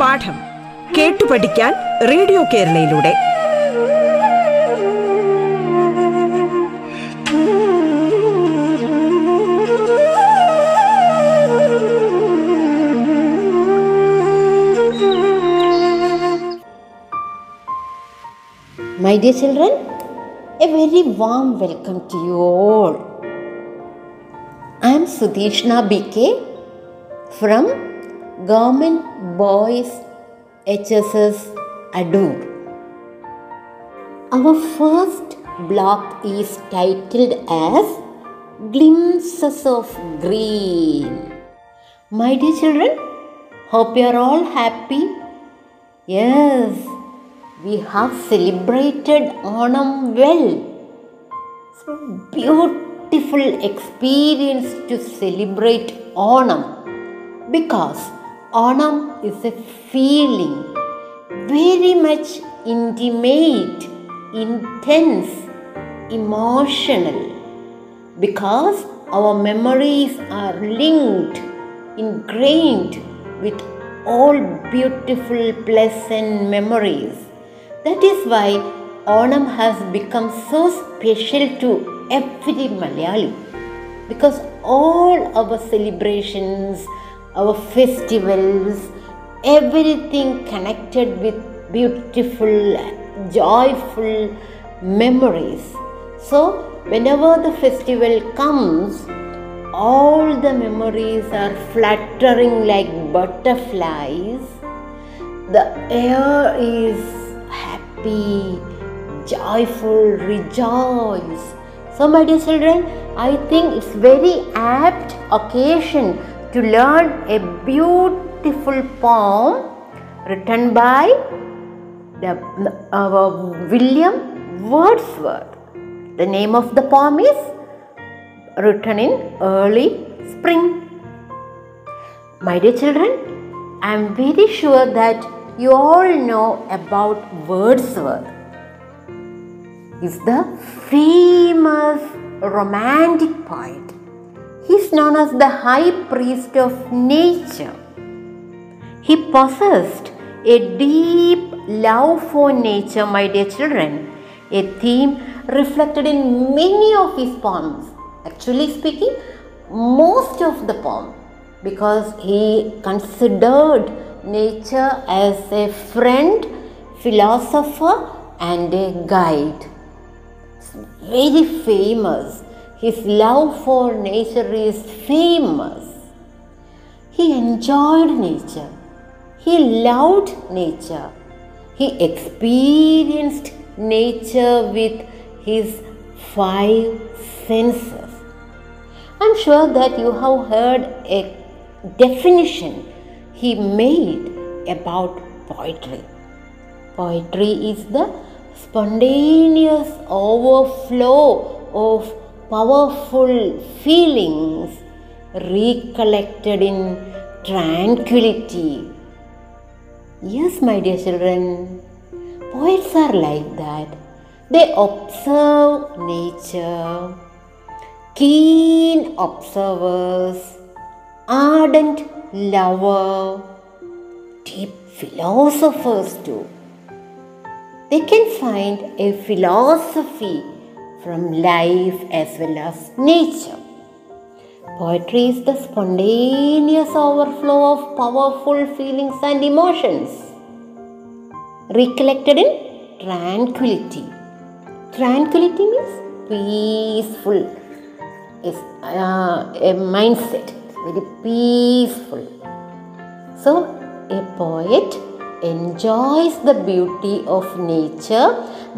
പാഠം കേട്ടു പഠിക്കാൻ radio കേരളയിലൂടെ. My dear children, a very warm welcome to you all. I am Sudhishna BK from Government Boys HSS Adur. Our first block is titled as Glimpses of Green. My dear children, hope you are all happy. Yes, we have celebrated Onam well. It's a beautiful experience to celebrate Onam because Onam is a feeling very much intimate, intense, emotional because our memories are linked, ingrained with all beautiful, pleasant memories. That is why Onam has become so special to every Malayali because all our celebrations, our festivals, everything connected with beautiful, joyful memories. So, whenever the festival comes, all the memories are fluttering like butterflies. The air is happy, joyful, rejoice. So, my dear children, I think it's very apt occasion to learn a beautiful poem written by the, our William Wordsworth. The name of the poem is written in early spring. My dear children, I am very sure that you all know about Wordsworth. He's the famous romantic poet. He's known as the high priest of nature. He possessed a deep love for nature, my dear children, a theme reflected in many of his poems. Actually speaking, most of the poem, because he considered nature as a friend, philosopher, and a guide. It's very famous. His love for nature is famous. He enjoyed nature. He loved nature. He experienced nature with his five senses. I'm sure that you have heard a definition he made about poetry. Poetry is the spontaneous overflow of powerful feelings recollected in tranquility. Yes, my dear children, poets are like that. They observe nature, keen observers, ardent lover, deep philosophers too. They can find a philosophy from life as well as nature. Poetry is the spontaneous overflow of powerful feelings and emotions, recollected in tranquility. Tranquility means peaceful, is uh, a mindset, very peaceful. So, a poet enjoys the beauty of nature,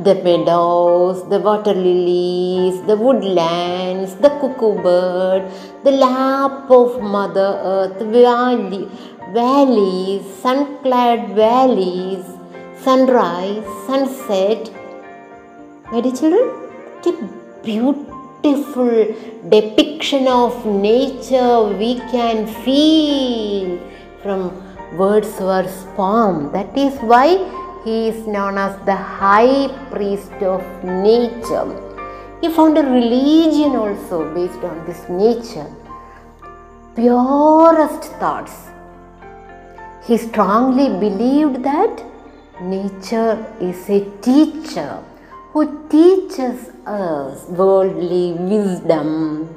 the meadows, the water lilies, the woodlands, the cuckoo bird, the lap of Mother Earth, valley, valleys, sun-clad valleys, sunrise, sunset. My children, the beautiful depiction of nature we can feel from Wordsworth's poem. That is why he is known as the high priest of nature. He found a religion also based on this nature. Purest thoughts. He strongly believed that nature is a teacher who teaches us worldly wisdom.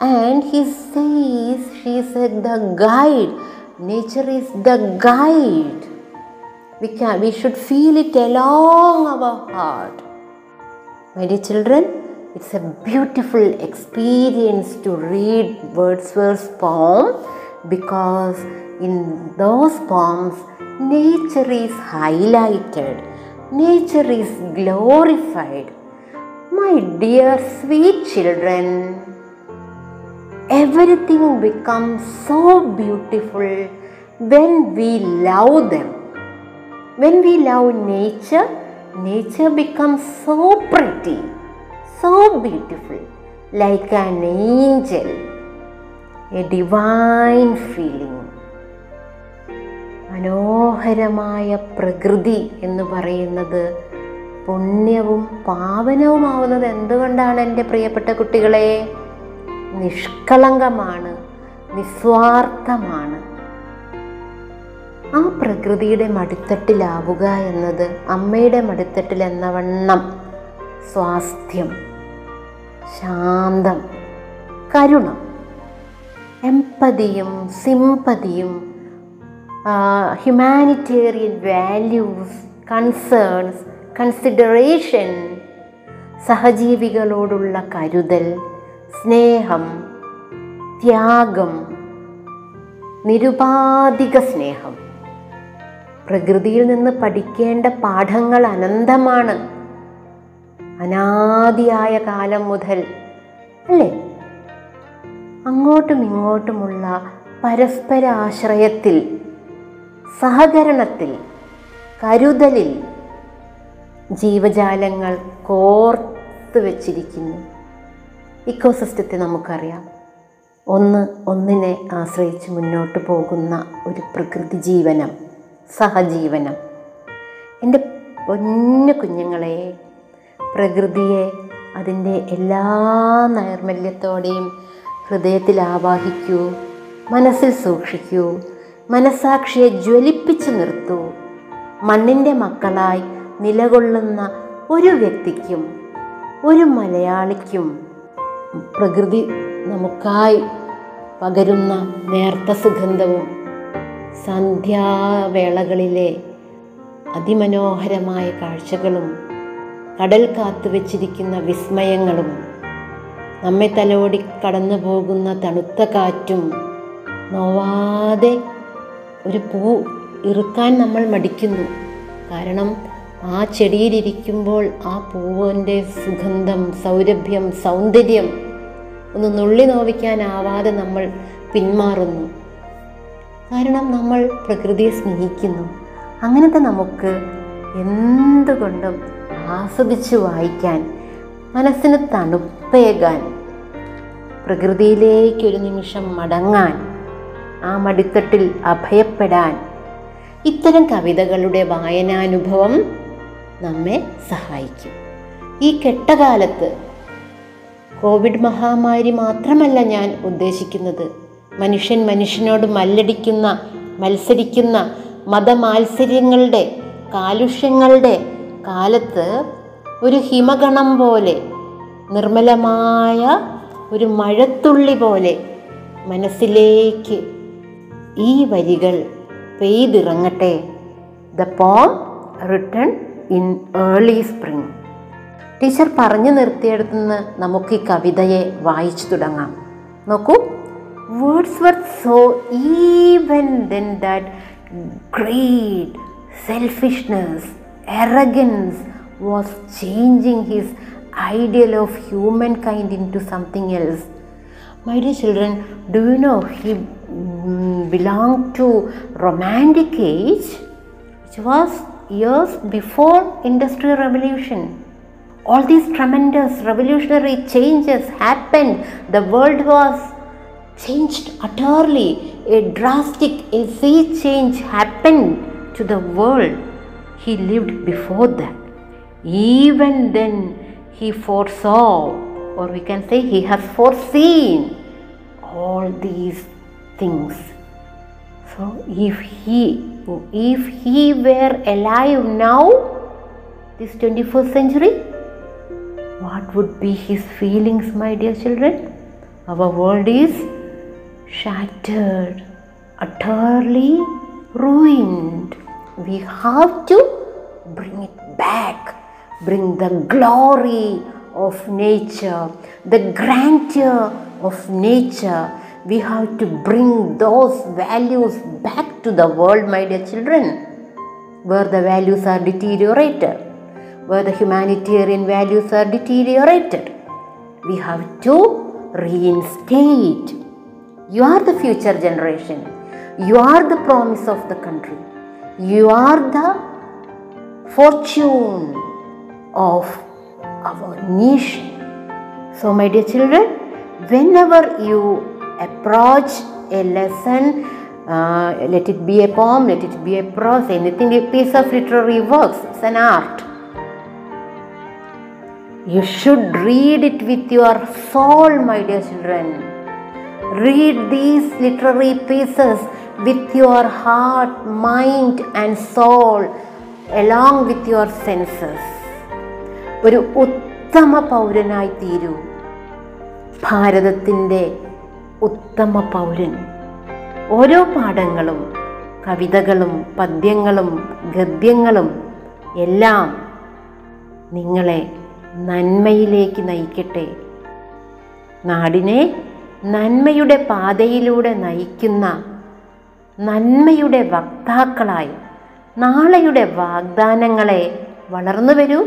And he says she is the guide. Nature is the guide. We, can, we should feel it along our heart. My dear children, it's a beautiful experience to read Wordsworth's poem because in those poems, nature is highlighted, nature is glorified. My dear sweet children, everything becomes so beautiful when we love them. When we love nature, nature becomes so pretty, so beautiful, like an angel, a divine feeling. മനോഹരമായ പ്രകൃതി എന്ന് പറയുന്നത് പുണ്യവും പാവനവുമാവുന്നത് എന്തുകൊണ്ടാണ് എന്റെ പ്രിയപ്പെട്ട കുട്ടികളെ? നിഷ്കളങ്കമാണ് നിസ്വാർത്ഥമാണ്. ആ പ്രകൃതിയുടെ മടിത്തട്ടിലാവുക എന്നത് അമ്മയുടെ മടിത്തട്ടിൽ എന്ന വണ്ണം സ്വാസ്ഥ്യം ശാന്തം കരുണം. എമ്പതിയും സിമ്പതിയും ഹ്യൂമാനിറ്റേറിയൻ വാല്യൂസ് കൺസേൺസ് കൺസിഡറേഷൻ സഹജീവികളോടുള്ള കരുതൽ സ്നേഹം ത്യാഗം നിരുപാധിക സ്നേഹം. പ്രകൃതിയിൽ നിന്ന് പഠിക്കേണ്ട പാഠങ്ങൾ അനന്തമാണ്. അനാദിയായ കാലം മുതൽ അല്ലേ? അങ്ങോട്ടും ഇങ്ങോട്ടുമുള്ള പരസ്പര ആശ്രയത്തിൽ സഹകരണത്തിൽ കരുതലിൽ ജീവജാലങ്ങൾ കോർത്ത് വച്ചിരിക്കുന്നു. ഇക്കോസിസ്റ്റത്തെ നമുക്കറിയാം. ഒന്ന് ഒന്നിനെ ആശ്രയിച്ച് മുന്നോട്ട് പോകുന്ന ഒരു പ്രകൃതി ജീവനം സഹജീവനം. എന്റെ പൊന്നു കുഞ്ഞുങ്ങളെ പ്രകൃതിയെ അതിന്റെ എല്ലാ നൈർമല്യത്തോടെയും ഹൃദയത്തിൽ ആവാഹിക്കൂ മനസ്സിൽ സൂക്ഷിക്കൂ. മനസാക്ഷിയെ ജ്വലിപ്പിച്ചു നിർത്തൂ. മണ്ണിന്റെ മക്കളായി നിലകൊള്ളുന്ന ഒരു വ്യക്തിക്കും ഒരു മലയാളിക്കും പ്രകൃതി നമുക്കായി പകരുന്ന നേർത്ത സുഗന്ധവും സന്ധ്യാവേളകളിലെ അതിമനോഹരമായ കാഴ്ചകളും കടൽ കാത്തു വച്ചിരിക്കുന്ന വിസ്മയങ്ങളും നമ്മെ തലോടി കടന്നു പോകുന്ന തണുത്ത കാറ്റും നോവാതെ ഒരു പൂ ഇറുക്കാൻ നമ്മൾ മടിക്കുന്നു. കാരണം ആ ചെടിയിലിരിക്കുമ്പോൾ ആ പൂവിന്റെ സുഗന്ധം സൗരഭ്യം സൗന്ദര്യം ഒന്ന് നുള്ളി നോവിക്കാനാവാതെ നമ്മൾ പിന്മാറുന്നു. കാരണം നമ്മൾ പ്രകൃതിയെ സ്നേഹിക്കുന്നു. അങ്ങനത്തെ നമുക്ക് എന്തുകൊണ്ടും ആസ്വദിച്ച് വായിക്കാൻ മനസ്സിന് തണുപ്പേകാൻ പ്രകൃതിയിലേക്ക് ഒരു നിമിഷം മടങ്ങാൻ ആ മടിത്തട്ടിൽ അഭയപ്പെടാൻ ഇത്തരം കവിതകളുടെ വായനാനുഭവം നമ്മെ സഹായിക്കും. ഈ കെട്ടകാലത്ത് കോവിഡ് മഹാമാരി മാത്രമല്ല ഞാൻ ഉദ്ദേശിക്കുന്നത് മനുഷ്യൻ മനുഷ്യനോട് മല്ലടിക്കുന്ന മത്സരിക്കുന്ന മതമാത്സര്യങ്ങളുടെ കാലുഷ്യങ്ങളുടെ കാലത്ത് ഒരു ഹിമഗണം പോലെ നിർമ്മലമായ ഒരു മഴത്തുള്ളി പോലെ മനസ്സിലേക്ക് ഈ വരികൾ പെയ്തിറങ്ങട്ടെ. The poem return in early spring teacher പറഞ്ഞു നിർത്തിയെടുത്തുനിന്ന് നമുക്ക് ഈ കവിതയെ വായിച്ചു തുടങ്ങാം. നോക്കൂ. Wordsworth saw even then that great selfishness arrogance was changing his ideal of humankind into something else dear children, do you know he mm, belonged to romantic age, which was years before industrial revolution. All these tremendous revolutionary changes happened. The world was changed utterly. A drastic, a sea change happened to the world. He lived before that. Even then, he foresaw, or we can say he has foreseen all these things. So if he if he were alive now, this 21st century, what would be his feelings, my dear children? Our world is shattered, utterly ruined. We have to bring it back, bring the glory of nature, the grandeur of nature. We have to bring those values back to the world, my dear children, where the values are deteriorated, where the humanitarian values are deteriorated. We have to reinstate. You are the future generation. You are the promise of the country. You are the fortune of our nation. So, my dear children, whenever you approach a lesson, uh, let it be a poem, let it be a prose, anything, a piece of literary works, it's an art. You should read it with your soul, my dear children. Read these literary pieces with your heart, mind, and soul, along with your senses. ഒരു ഉത്തമ പൗരനായി തീരൂ ഭാരതത്തിന്റെ ഉത്തമ പൗരൻ. ഓരോ പാഠങ്ങളും കവിതകളും പദ്യങ്ങളും ഗദ്യങ്ങളും എല്ലാം നിങ്ങളെ നന്മയിലേക്ക് നയിക്കട്ടെ. നാടിനെ നന്മയുടെ പാതയിലൂടെ നയിക്കുന്ന നന്മയുടെ വക്താക്കളായി നാളെയുടെ വാഗ്ദാനങ്ങളെ വളർന്നു വരൂ.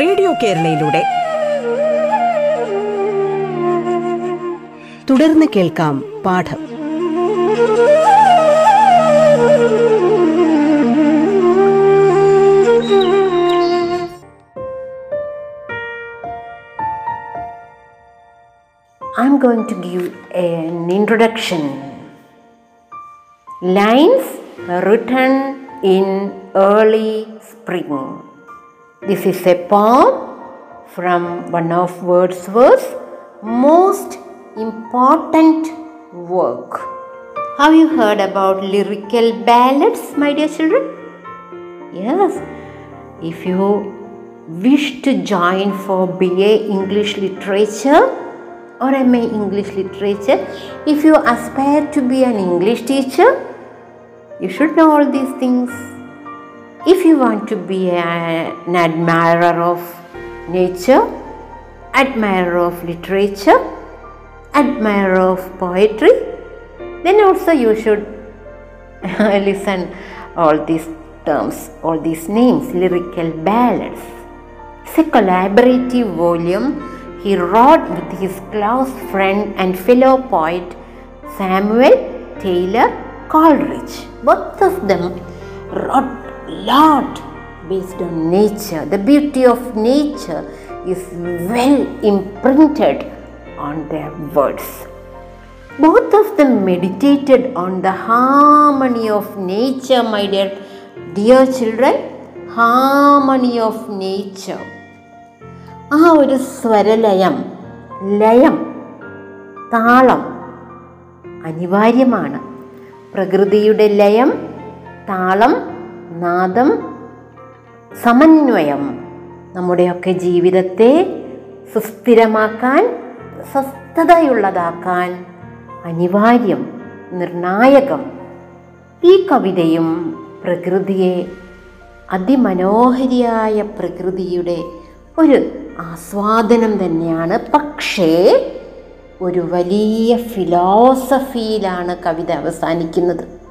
റേഡിയോ കേരളയിലൂടെ തുടർന്ന് കേൾക്കാം പാഠം I'm going to give an introduction. Lines written in early spring. This is a poem from one of Wordsworth's most important work. Have you heard about lyrical ballads, my dear children? Yes. If you wish to join for BA English Literature or MA English Literature, if you aspire to be an English teacher, you should know all these things. If you want to be an admirer of nature, admirer of literature, admirer of poetry, then also you should listen all these terms, all these names, lyrical ballads. It's a collaborative volume he wrote with his close friend and fellow poet Samuel Taylor Coleridge. Both of them wrote lot based on nature. The beauty of nature is well imprinted on their words. Both of them meditated on the harmony of nature, my dear, dear children. Harmony of nature. ആ ഒരു സ്വരലയം ലയം താളം അനിവാര്യമാണ് പ്രകൃതിയുടെ ലയം താളം നാദം സമന്വയം. നമ്മുടെയൊക്കെ ജീവിതത്തെ സുസ്ഥിരമാക്കാൻ സ്വസ്ഥതയുള്ളതാക്കാൻ അനിവാര്യം നിർണായകം. ഈ കവിതയും പ്രകൃതിയെ അതിമനോഹരിയായ പ്രകൃതിയുടെ ഒരു ആസ്വാദനം തന്നെയാണ്. പക്ഷേ ഒരു വലിയ ഫിലോസഫിയിലാണ് കവിത അവസാനിക്കുന്നത്.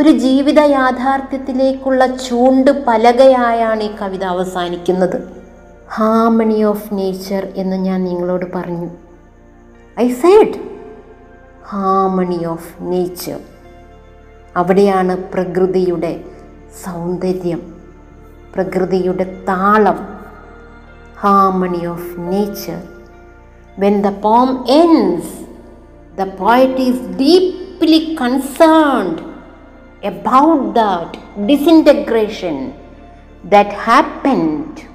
ഒരു ജീവിത യാഥാർത്ഥ്യത്തിലേക്കുള്ള ചൂണ്ട് പലകയായാണ് ഈ കവിത അവസാനിക്കുന്നത്. ഹാർമണി ഓഫ് നേച്ചർ എന്ന് ഞാൻ നിങ്ങളോട് പറഞ്ഞു. I said harmony of nature അവിടെയാണ് പ്രകൃതിയുടെ സൗന്ദര്യം പ്രകൃതിയുടെ താളം. Harmony of nature when the poem ends the poet is deeply concerned about that disintegration that happened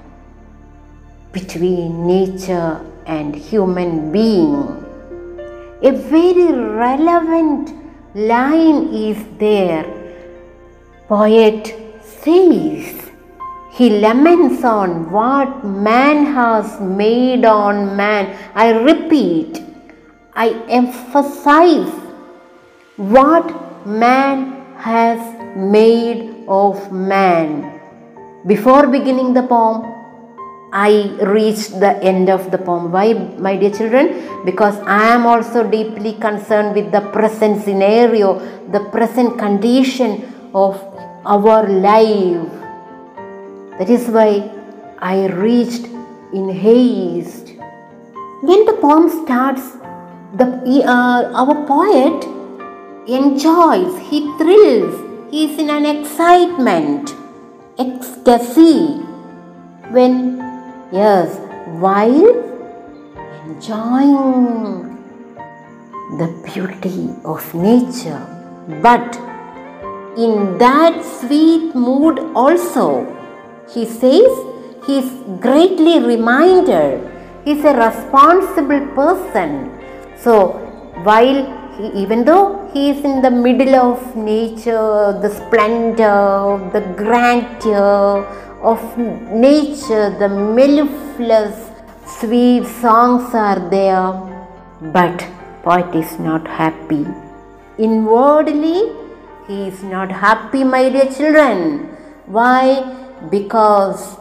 between nature and human being. A very relevant line is there. Poet says he laments on what man has made on man. I repeat, I emphasize what man has made of man. Before beginning the poem, I reached the end of the poem. Why, my dear children? Because I am also deeply concerned with the present scenario, the present condition of our life. That is why I reached in haste. When the poem starts, the, uh, our poet enjoys, he thrills, he is in an excitement, ecstasy. When, yes, while enjoying the beauty of nature, but in that sweet mood also, he says he is greatly reminded, he is a responsible person. So, while he, even though he is in the middle of nature, the splendor, the grandeur of nature, the mellifluous sweet songs are there, but poet is not happy. Inwardly, he is not happy, my dear children. Why? Because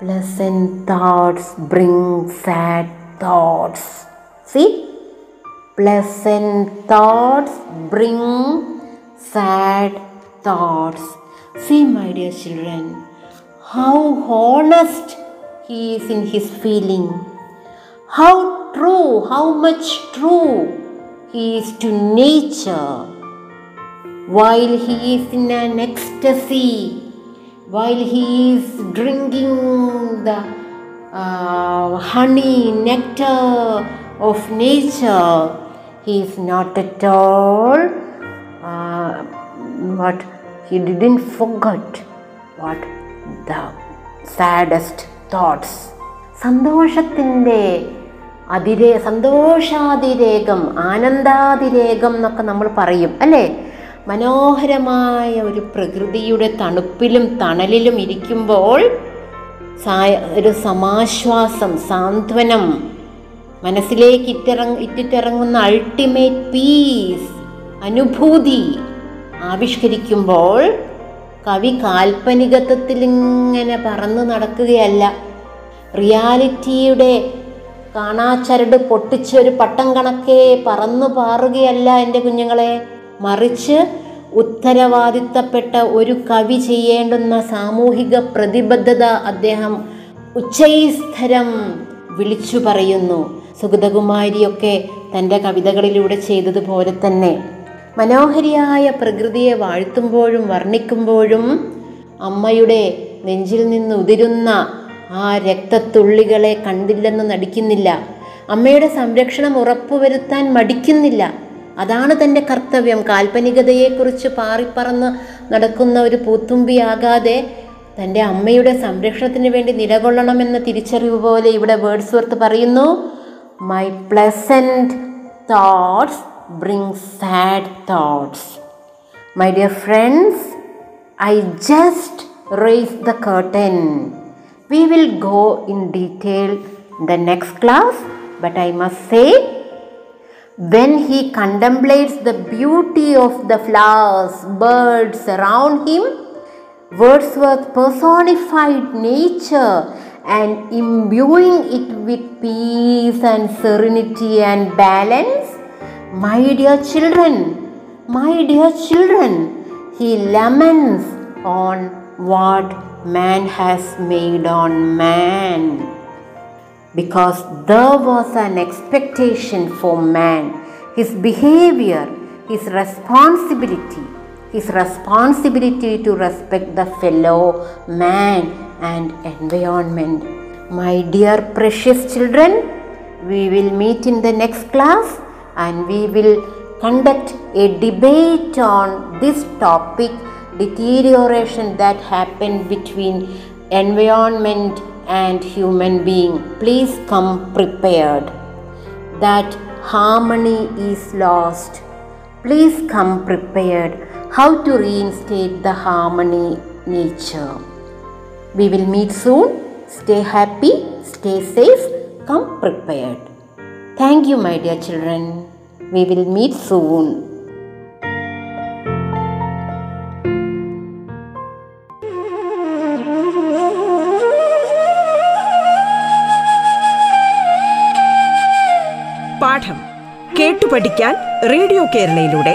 pleasant thoughts bring sad thoughts. See? Pleasant thoughts bring sad thoughts. See, my dear children, how honest he is in his feeling. How true, how much true he is to nature. While he is in an ecstasy, while he is drinking the uh, honey, nectar of nature, he is not at all uh, what he didn't forget what the saddest thoughts. സന്തോഷത്തിന്റെ അതിരേ സന്തോഷാതിരേകം ആനന്ദാതിരേകം എന്നൊക്കെ നമ്മൾ പറയും അല്ലേ? മനോഹരമായ ഒരു പ്രകൃതിയുടെ തണുപ്പിലും തണലിലും ഇരിക്കുമ്പോൾ സായ ഒരു സമാശ്വാസം സാന്ത്വനം മനസ്സിലേക്ക് ഇറ്റിറങ് ഇറ്റിറ്റിറങ്ങുന്ന അൾട്ടിമേറ്റ് പീസ് അനുഭൂതി ആവിഷ്കരിക്കുമ്പോൾ കവി കാൽപ്പനികത്വത്തിൽ ഇങ്ങനെ പറന്നു നടക്കുകയല്ല. റിയാലിറ്റിയുടെ കാണാച്ചരട് പൊട്ടിച്ച് ഒരു പട്ടം കണക്കെ പറന്നു പാറുകയല്ല എന്റെ കുഞ്ഞുങ്ങളെ. മറിച്ച് ഉത്തരവാദിത്തപ്പെട്ട ഒരു കവി ചെയ്യേണ്ടുന്ന സാമൂഹിക പ്രതിബദ്ധത അദ്ദേഹം ഉച്ചൈസ്ഥരം വിളിച്ചു പറയുന്നു. സുഗതകുമാരിയൊക്കെ തന്റെ കവിതകളിലൂടെ ചെയ്തതുപോലെ തന്നെ. മനോഹരിയായ പ്രകൃതിയെ വാഴ്ത്തുമ്പോഴും വർണിക്കുമ്പോഴും അമ്മയുടെ നെഞ്ചിൽ നിന്ന് ഉതിരുന്ന ആ രക്തത്തുള്ളികളെ കണ്ടില്ലെന്ന് നടിക്കുന്നില്ല. അമ്മയുടെ സംരക്ഷണം ഉറപ്പുവരുത്താൻ മടിക്കുന്നില്ല. അതാണ് തന്റെ കർത്തവ്യം. കാൽപ്പനികതയെക്കുറിച്ച് പാറിപ്പറന്ന് നടക്കുന്ന ഒരു പൂത്തുമ്പിയാകാതെ തന്റെ അമ്മയുടെ സംരക്ഷണത്തിന് വേണ്ടി നിലകൊള്ളണമെന്ന തിരിച്ചറിവ് പോലെ ഇവിടെ വേർഡ്സ് വർത്ത് പറയുന്നു. My pleasant thoughts bring sad thoughts my dear friends I just raise the curtain we will go in detail the next class but I must say when he contemplates the beauty of the flowers, birds around him, Wordsworth personified nature and imbuing it with peace and serenity and balance. My dear children, my dear children, he laments on what man has made on man because there was an expectation for man, his behavior, his responsibility, his responsibility to respect the fellow man and environment. My dear precious children, we will meet in the next class and we will conduct a debate on this topic deterioration that happened between environment and human being. Please come prepared. That harmony is lost. Please come prepared how to reinstate the harmony nature we will meet soon stay happy stay safe come prepared thank you my dear children we will meet soon പാഠം കേട്ടു പഠിക്കാൻ radio കേരളയിലൂടെ